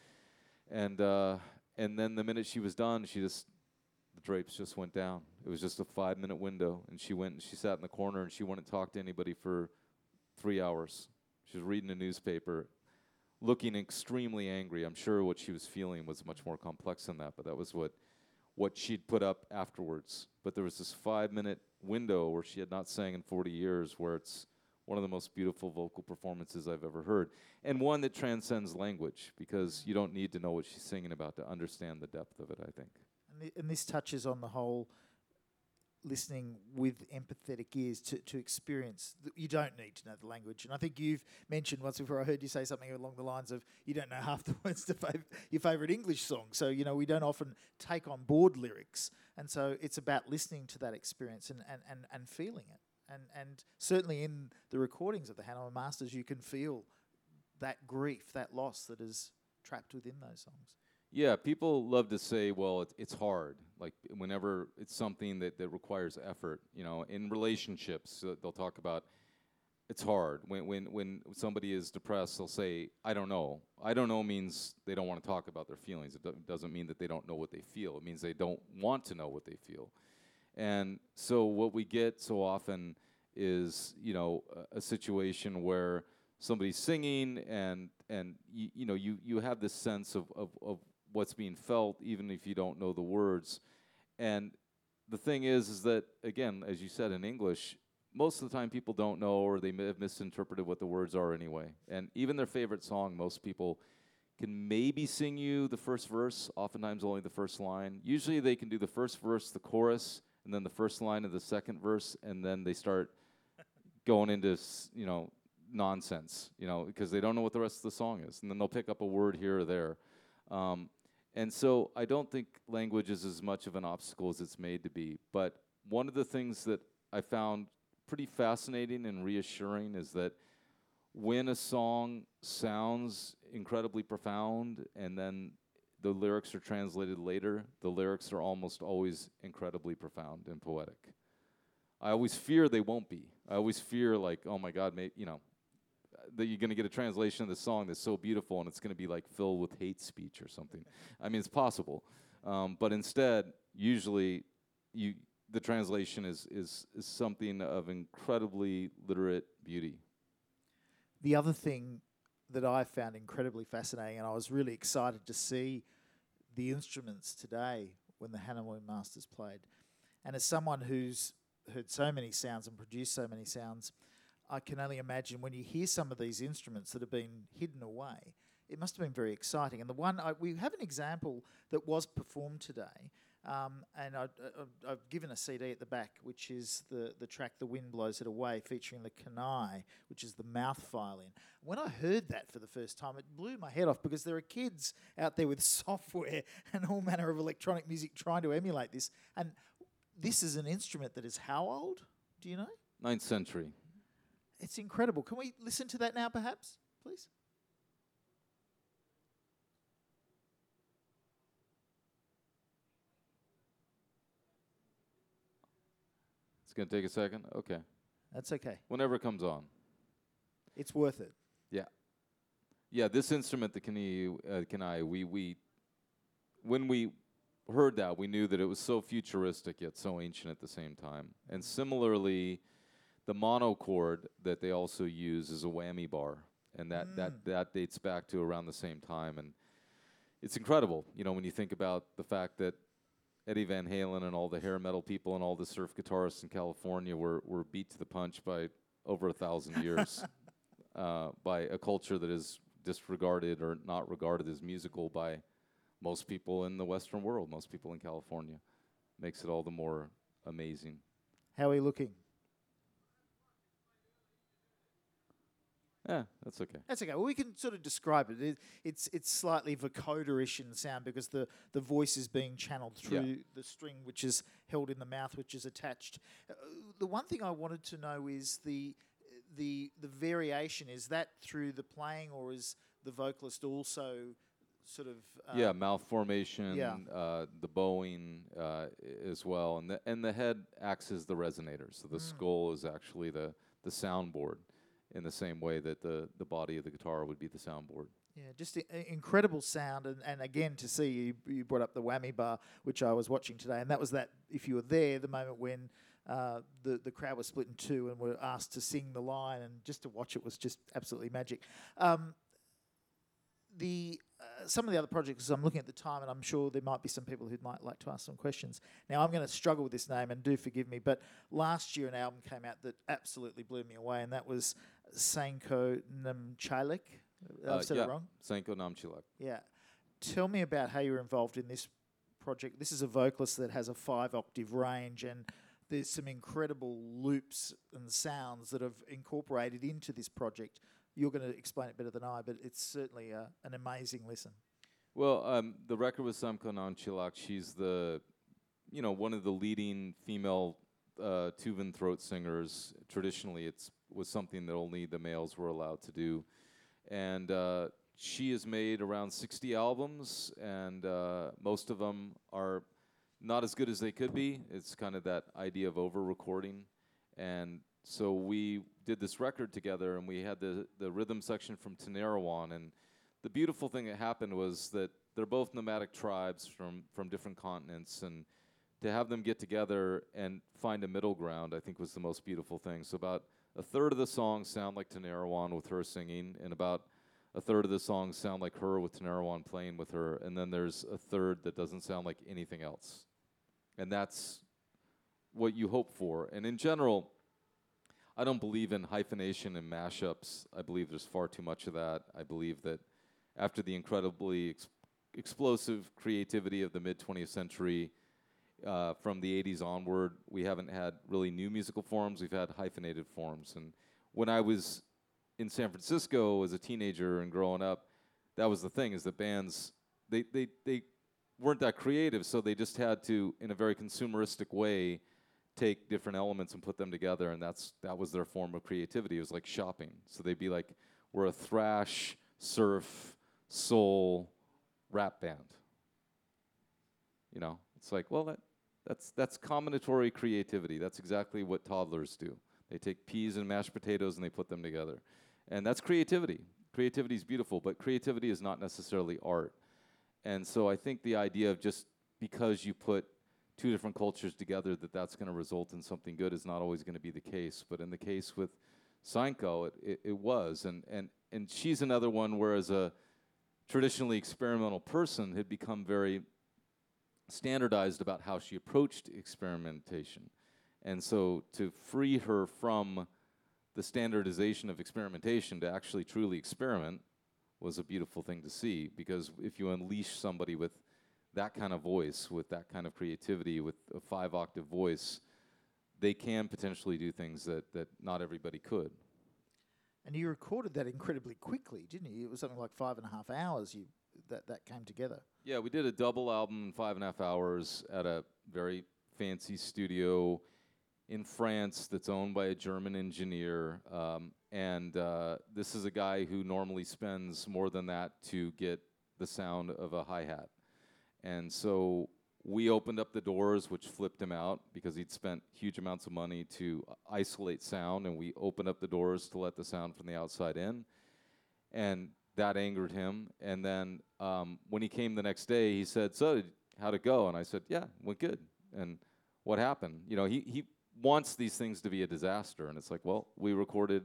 and uh, and then the minute she was done, she just the drapes just went down. It was just a five minute window, and she went and she sat in the corner and she wouldn't talk to anybody for three hours. She was reading a newspaper, looking extremely angry. I'm sure what she was feeling was much more complex than that, but that was what what she'd put up afterwards. But there was this five minute window where she had not sang in 40 years, where it's one of the most beautiful vocal performances I've ever heard, and one that transcends language because you don't need to know what she's singing about to understand the depth of it. I think. And, and this touches on the whole listening with empathetic ears to, to experience. You don't need to know the language. And I think you've mentioned once before, I heard you say something along the lines of you don't know half the words to fav- your favourite English song. So, you know, we don't often take on board lyrics. And so it's about listening to that experience and, and, and, and feeling it. And, and certainly in the recordings of the Hanoi Masters, you can feel that grief, that loss that is trapped within those songs. Yeah, people love to say, well, it, it's hard. Like whenever it's something that, that requires effort, you know, in relationships, uh, they'll talk about it's hard. When, when, when somebody is depressed, they'll say, I don't know. I don't know means they don't want to talk about their feelings. It do- doesn't mean that they don't know what they feel. It means they don't want to know what they feel. And so what we get so often is, you know, a, a situation where somebody's singing and and you, you know you you have this sense of, of of what's being felt even if you don't know the words. And the thing is is that again as you said in english most of the time people don't know or they may have misinterpreted what the words are anyway. And even their favorite song most people can maybe sing you the first verse oftentimes only the first line. Usually they can do the first verse the chorus and then the first line of the second verse and then they start going into you know nonsense, you know, because they don't know what the rest of the song is, and then they'll pick up a word here or there. Um, and so I don't think language is as much of an obstacle as it's made to be. But one of the things that I found pretty fascinating and reassuring is that when a song sounds incredibly profound and then the lyrics are translated later, the lyrics are almost always incredibly profound and poetic. I always fear they won't be. I always fear like, oh my God, may, you know, that you're going to get a translation of the song that's so beautiful and it's going to be like filled with hate speech or something. I mean, it's possible, um, but instead, usually, you the translation is, is is something of incredibly literate beauty. The other thing that I found incredibly fascinating, and I was really excited to see the instruments today when the Hanoi Masters played. And as someone who's heard so many sounds and produced so many sounds, I can only imagine when you hear some of these instruments that have been hidden away, it must have been very exciting. And the one I, we have an example that was performed today, um, and I, have given a CD at the back, which is the, the track "The Wind Blows It Away," featuring the kanai, which is the mouth violin. When I heard that for the first time, it blew my head off because there are kids out there with software and all manner of electronic music trying to emulate this. And this is an instrument that is how old? Do you know? Ninth century. It's incredible. Can we listen to that now, perhaps, please? It's going to take a second? Okay. That's okay. Whenever it comes on. It's worth it. Yeah. Yeah, this instrument, the kanai, uh, kanai we, we, when we heard that, we knew that it was so futuristic yet so ancient at the same time. And similarly, the monochord that they also use is a whammy bar, and that, mm. that, that dates back to around the same time. And it's incredible, you know, when you think about the fact that Eddie Van Halen and all the hair metal people and all the surf guitarists in California were, were beat to the punch by over a thousand years uh, by a culture that is disregarded or not regarded as musical by most people in the Western world, most people in California. Makes it all the more amazing. How are you looking? Yeah, that's okay. That's okay. Well, we can sort of describe it. it it's it's slightly vocoder-ish in sound because the, the voice is being channeled through yeah. the string, which is held in the mouth, which is attached. Uh, the one thing I wanted to know is the the the variation. Is that through the playing, or is the vocalist also sort of uh, yeah mouth formation, yeah. Uh, the bowing uh, as well, and the and the head acts as the resonator. So the mm. skull is actually the the soundboard in the same way that the, the body of the guitar would be the soundboard. Yeah, just I- incredible sound, and, and again to see you, you brought up the whammy bar, which I was watching today, and that was that. If you were there, the moment when uh, the the crowd was split in two and were asked to sing the line, and just to watch it was just absolutely magic. Um, the uh, some of the other projects I'm looking at the time, and I'm sure there might be some people who might like to ask some questions. Now I'm going to struggle with this name, and do forgive me, but last year an album came out that absolutely blew me away, and that was Sainkho Namtchylak. I've uh, said yeah, it wrong. Sainkho Namtchylak. Yeah. Tell me about how you're involved in this project. This is a vocalist that has a five octave range, and there's some incredible loops and sounds that have incorporated into this project. You're going to explain it better than I, but it's certainly a, an amazing listen. Well, um, the record with Sainkho Namtchylak, she's the, you know, one of the leading female uh, Tuvan throat singers. Traditionally, it's was something that only the males were allowed to do, and uh, she has made around 60 albums, and uh, most of them are not as good as they could be. It's kind of that idea of over recording, and so we did this record together, and we had the the rhythm section from Tinariwen, and the beautiful thing that happened was that they're both nomadic tribes from from different continents, and to have them get together and find a middle ground, I think was the most beautiful thing. So about a third of the songs sound like Tinariwen with her singing, and about a third of the songs sound like her with Tinariwen playing with her, and then there's a third that doesn't sound like anything else. And that's what you hope for. And in general, I don't believe in hyphenation and mashups. I believe there's far too much of that. I believe that after the incredibly ex- explosive creativity of the mid 20th century, uh, from the 80s onward, we haven't had really new musical forms. We've had hyphenated forms. And when I was in San Francisco as a teenager and growing up, that was the thing: is that bands they they they weren't that creative, so they just had to, in a very consumeristic way, take different elements and put them together, and that's that was their form of creativity. It was like shopping. So they'd be like, "We're a thrash, surf, soul, rap band." You know, it's like, well, that That's that's combinatory creativity. That's exactly what toddlers do. They take peas and mashed potatoes and they put them together, and that's creativity. Creativity is beautiful, but creativity is not necessarily art. And so I think the idea of just because you put two different cultures together that that's going to result in something good is not always going to be the case. But in the case with Sainkho, it, it, it was, and and and she's another one where as a traditionally experimental person had become very standardized about how she approached experimentation. And so to free her from the standardization of experimentation to actually truly experiment was a beautiful thing to see because if you unleash somebody with that kind of voice, with that kind of creativity, with a five octave voice, they can potentially do things that, that not everybody could. And you recorded that incredibly quickly, didn't you? It was something like five and a half hours. You that that came together. Yeah, we did a double album in five and a half hours at a very fancy studio in France that's owned by a German engineer. Um, and uh, this is a guy who normally spends more than that to get the sound of a hi hat. And so we opened up the doors, which flipped him out because he'd spent huge amounts of money to isolate sound, and we opened up the doors to let the sound from the outside in. And that angered him. And then um, when he came the next day, he said, "So, how'd it go?" And I said, "Yeah, went good." And what happened? You know, he he wants these things to be a disaster, and it's like, well, we recorded,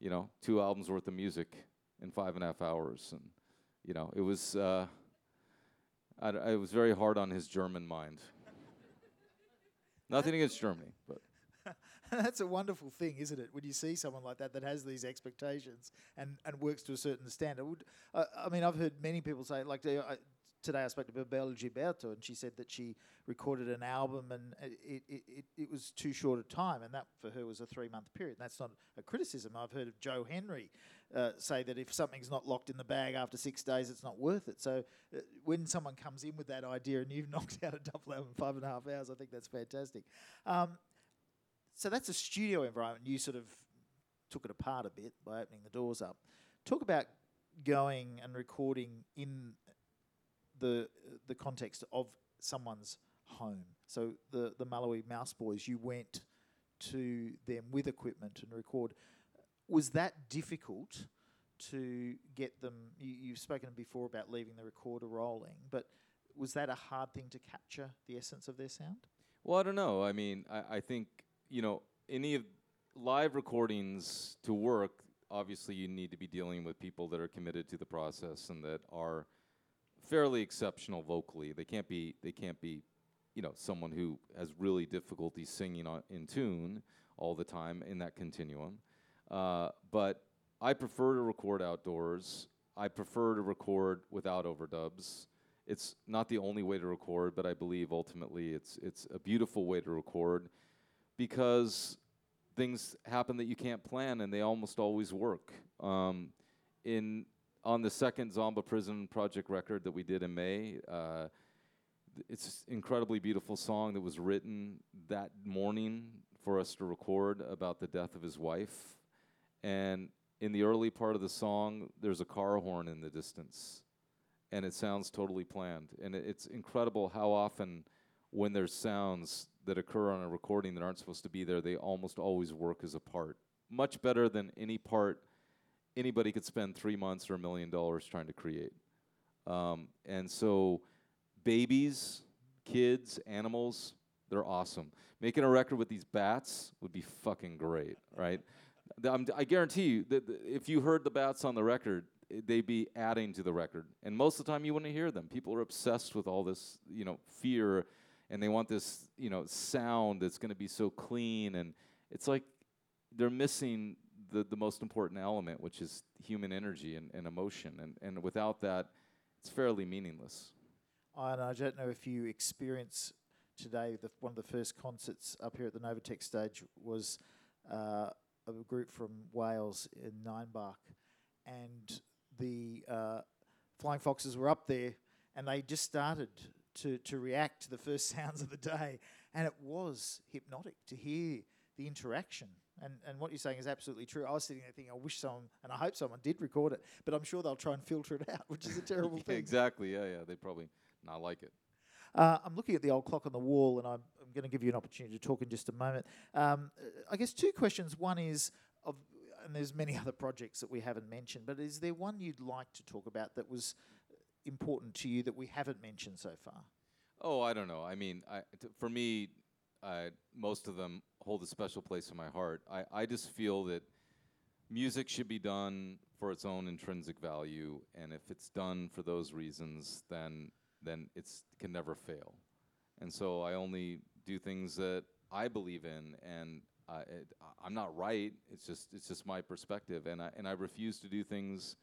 you know, two albums worth of music in five and a half hours, and you know, it was. Uh, I, I was very hard on his German mind. Nothing against Germany, but That's a wonderful thing, isn't it? When you see someone like that that has these expectations and, and works to a certain standard. Would, uh, I mean, I've heard many people say, like uh, today I spoke to Bebel Gilberto and she said that she recorded an album and it, it, it, it was too short a time and that for her was a three month period. That's not a criticism. I've heard of Joe Henry uh, say that if something's not locked in the bag after six days, it's not worth it. So uh, when someone comes in with that idea and you've knocked out a double album in five and a half hours, I think that's fantastic. Um, so that's a studio environment. You sort of took it apart a bit by opening the doors up. Talk about going and recording in the the context of someone's home. So the the Malawi Mouse Boys, you went to them with equipment and record. Was that difficult to get them? You, you've spoken before about leaving the recorder rolling, but was that a hard thing to capture the essence of their sound? Well, I don't know. I mean, I, I think you know any of live recordings to work. Obviously, you need to be dealing with people that are committed to the process and that are fairly exceptional vocally. They can't be they can't be, you know, someone who has really difficulty singing on, in tune all the time in that continuum. Uh, but I prefer to record outdoors. I prefer to record without overdubs. It's not the only way to record, but I believe ultimately it's it's a beautiful way to record because things happen that you can't plan and they almost always work. Um, in on the second Zomba Prison project record that we did in May, uh, it's an incredibly beautiful song that was written that morning for us to record about the death of his wife. And in the early part of the song, there's a car horn in the distance, and it sounds totally planned. And it, it's incredible how often, when there's sounds that occur on a recording that aren't supposed to be there, they almost always work as a part. Much better than any part anybody could spend three months or a million dollars trying to create. Um, and so, babies, kids, animals, they're awesome. Making a record with these bats would be fucking great, right? i guarantee you that if you heard the bats on the record, they'd be adding to the record. And most of the time, you wouldn't hear them. People are obsessed with all this, you know, fear, and they want this, you know, sound that's going to be so clean. And it's like they're missing the, the most important element, which is human energy and, and emotion. And, and without that, it's fairly meaningless. And I don't know if you experience today, the, one of the first concerts up here at the Novatech stage was uh, a group from Wales in Ninebark. And the uh, Flying Foxes were up there and they just started to, to react to the first sounds of the day. And it was hypnotic to hear the interaction and, and what you're saying is absolutely true. I was sitting there thinking, I wish someone, and I hope someone did record it, but I'm sure they'll try and filter it out, which is a terrible yeah, thing. Exactly. Yeah, yeah. They'd probably not like it. Uh, I'm looking at the old clock on the wall, and I'm, I'm going to give you an opportunity to talk in just a moment. Um, I guess two questions. One is, of, and there's many other projects that we haven't mentioned, but is there one you'd like to talk about that was important to you that we haven't mentioned so far? Oh, I don't know. I mean, I, t- for me, I, most of them hold a special place in my heart. I, I just feel that music should be done for its own intrinsic value, and if it's done for those reasons, then then it's can never fail. And so I only do things that I believe in, and I, it, I'm not right. It's just it's just my perspective, and I and I refuse to do things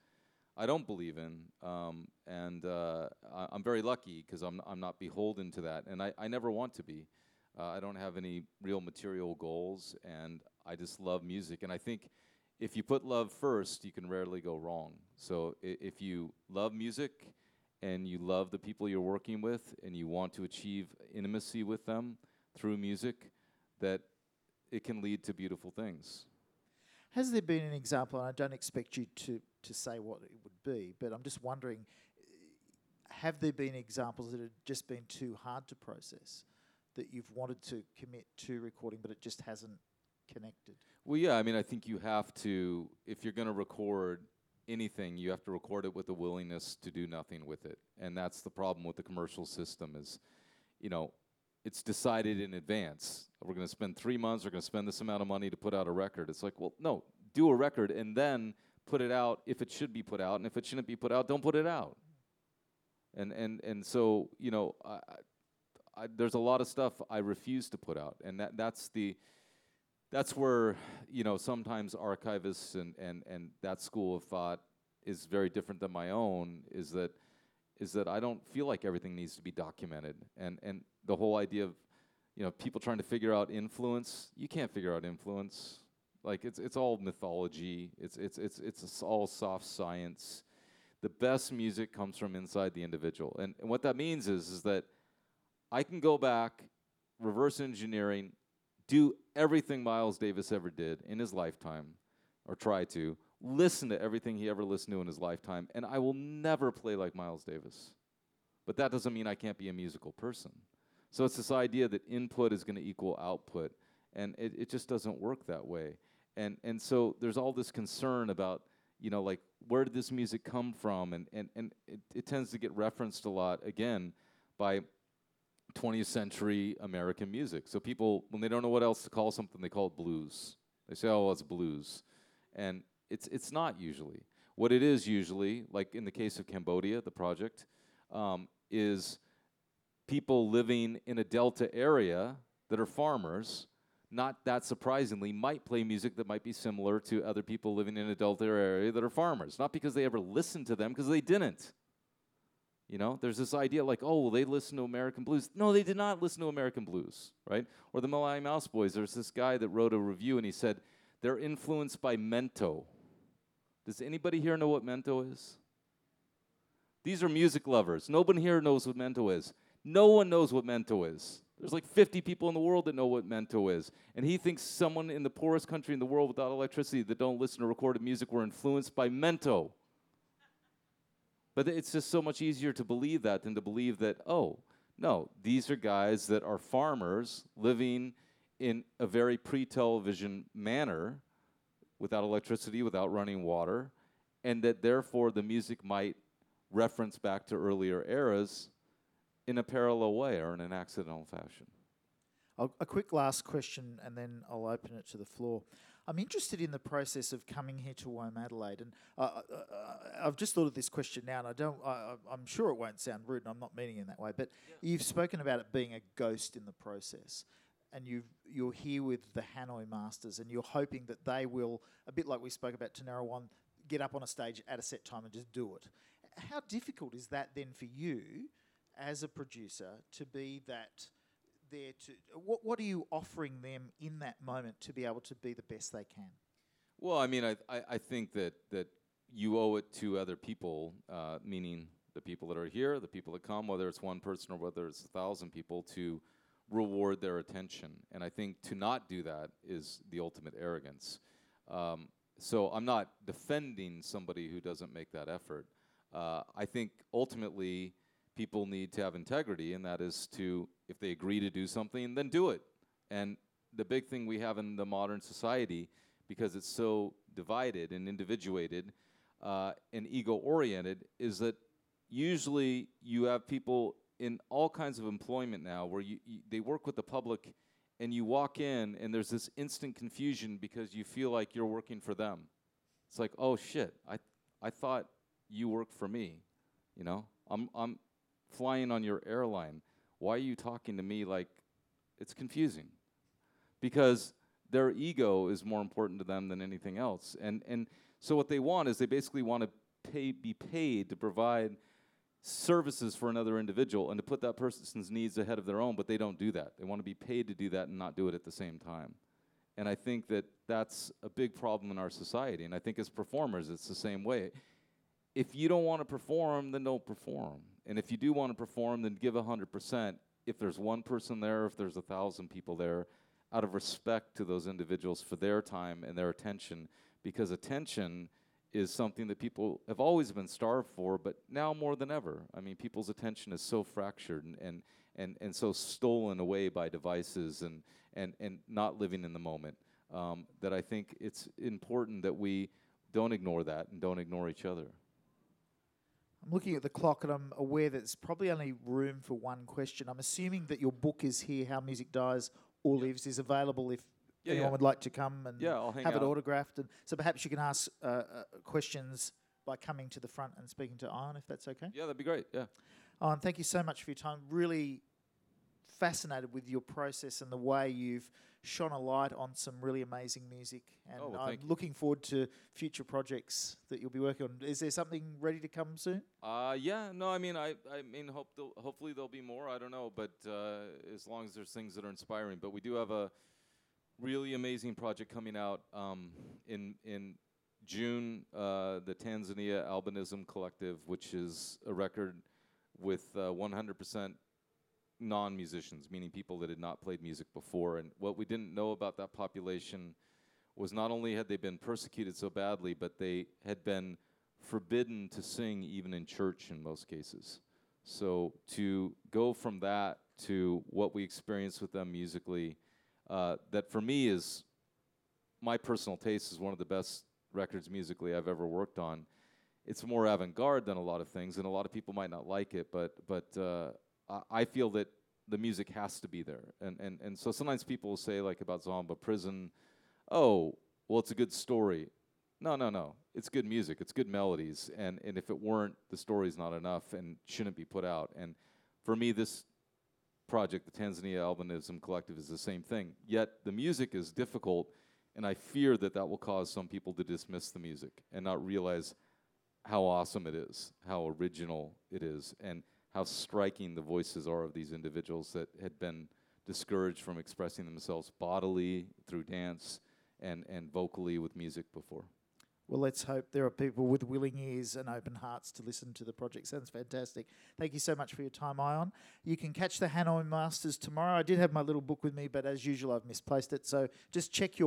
I don't believe in, um, and uh, I, I'm very lucky because I'm I'm not beholden to that, and I, I never want to be. Uh, I don't have any real material goals, and I just love music, and I think if you put love first, you can rarely go wrong. So if you love music and you love the people you're working with, and you want to achieve intimacy with them through music, that it can lead to beautiful things. Has there been an example, and I don't expect you to, to say what it would be, but I'm just wondering uh, have there been examples that have just been too hard to process that you've wanted to commit to recording, but it just hasn't connected? Well, yeah, I mean, I think you have to, if you're going to record anything, you have to record it with a willingness to do nothing with it. And that's the problem with the commercial system is, you know, it's decided in advance. We're going to spend three months, we're going to spend this amount of money to put out a record. It's like, well, no, do a record and then put it out if it should be put out. And if it shouldn't be put out, don't put it out. And, and, and so, you know, I, I, there's a lot of stuff I refuse to put out. And that, that's the, that's where you know sometimes archivists and, and, and that school of thought is very different than my own is that is that I don't feel like everything needs to be documented and and the whole idea of you know people trying to figure out influence you can't figure out influence like it's it's all mythology it's it's it's it's all soft science the best music comes from inside the individual and, and what that means is is that I can go back reverse engineering do everything Miles Davis ever did in his lifetime, or try to, listen to everything he ever listened to in his lifetime, and I will never play like Miles Davis. But that doesn't mean I can't be a musical person. So it's this idea that input is going to equal output, and it, it just doesn't work that way. And, and so there's all this concern about, you know, like, where did this music come from? And, and, and it, it tends to get referenced a lot, again, by 20th century American music. So people, when they don't know what else to call something, they call it blues. They say, "Oh, it's blues," and it's it's not usually. What it is usually, like in the case of Cambodia, the project, um, is people living in a delta area that are farmers. Not that surprisingly, might play music that might be similar to other people living in a delta area that are farmers. Not because they ever listened to them, because they didn't. You know, there's this idea like, oh, well, they listen to American blues. No, they did not listen to American blues, right? Or the Malawi Mouse Boys. There's this guy that wrote a review and he said they're influenced by Mento. Does anybody here know what Mento is? These are music lovers. Nobody here knows what Mento is. No one knows what Mento is. There's like 50 people in the world that know what Mento is. And he thinks someone in the poorest country in the world without electricity that don't listen to recorded music were influenced by Mento. But it's just so much easier to believe that than to believe that, oh, no, these are guys that are farmers living in a very pre television manner without electricity, without running water, and that therefore the music might reference back to earlier eras in a parallel way or in an accidental fashion. I'll, a quick last question, and then I'll open it to the floor. I'm interested in the process of coming here to WOMADelaide, and uh, uh, uh, I've just thought of this question now, and I don't. I, I'm sure it won't sound rude, and I'm not meaning it in that way. But you've spoken about it being a ghost in the process, and you you're here with the Hanoi Masters, and you're hoping that they will, a bit like we spoke about Tinariwen, get up on a stage at a set time and just do it. How difficult is that then for you, as a producer, to be that? there to what what are you offering them in that moment to be able to be the best they can? Well, I mean, I I, I think that that you owe it to other people, uh, meaning the people that are here, the people that come, whether it's one person or whether it's a thousand people, to reward their attention. And I think to not do that is the ultimate arrogance. Um, so I'm not defending somebody who doesn't make that effort. Uh, I think ultimately people need to have integrity, and that is to, if they agree to do something, then do it. And the big thing we have in the modern society, because it's so divided and individuated uh, and ego oriented, is that usually you have people in all kinds of employment now where you, you, they work with the public and you walk in and there's this instant confusion because you feel like you're working for them. It's like, oh shit, I I thought you worked for me. You know, I'm I'm flying on your airline. Why are you talking to me like it's confusing? Because their ego is more important to them than anything else. And and so what they want is they basically want to pay be paid to provide services for another individual and to put that person's needs ahead of their own, but they don't do that. They want to be paid to do that and not do it at the same time. And I think that that's a big problem in our society. And I think as performers, it's the same way. If you don't want to perform, then don't perform. And if you do want to perform, then give 100%. If there's one person there, if there's a thousand people there, out of respect to those individuals for their time and their attention, because attention is something that people have always been starved for, but now more than ever. I mean, people's attention is so fractured and, and, and, and so stolen away by devices and, and, and not living in the moment um, that I think it's important that we don't ignore that and don't ignore each other. I'm looking at the clock and I'm aware that there's probably only room for one question. I'm assuming that your book is here, How Music Dies or Lives, is available if Yeah, anyone yeah. would like to come and Yeah, have it autographed. And so perhaps you can ask uh, uh, questions by coming to the front and speaking to Ian, if that's okay. Yeah, that'd be great. Yeah. Ian, thank you so much for your time. Really fascinated with your process and the way you've shone a light on some really amazing music. And Oh, well, I'm thank you. looking forward to future projects that you'll be working on. Is there something ready to come soon? Uh, yeah, no, I mean, I, I mean, hope there'll- hopefully there'll be more. I don't know, but uh, as long as there's things that are inspiring. But we do have a really amazing project coming out um, in in June. Uh, the Tanzania Albinism Collective, which is a record with uh, 100% non-musicians, meaning people that had not played music before. And what we didn't know about that population was not only had they been persecuted so badly, but they had been forbidden to sing even in church in most cases. So to go from that to what we experienced with them musically, uh, that for me is my personal taste is one of the best records musically I've ever worked on. It's more avant-garde than a lot of things, and a lot of people might not like it, but but uh, I, I feel that the music has to be there, and and and so sometimes people will say like about Zomba Prison, oh, well, it's a good story. No, no, no. It's good music. It's good melodies, and and if it weren't, the story's not enough and shouldn't be put out. And for me, this project, the Tanzania Albinism Collective, is the same thing. Yet the music is difficult, and I fear that that will cause some people to dismiss the music and not realize how awesome it is, how original it is, and how striking the voices are of these individuals that had been discouraged from expressing themselves bodily through dance and, and vocally with music before. Well, let's hope there are people with willing ears and open hearts to listen to the project. Sounds fantastic. Thank you so much for your time, Ian. You can catch the Hanoi Masters tomorrow. I did have my little book with me, but as usual, I've misplaced it. So just check your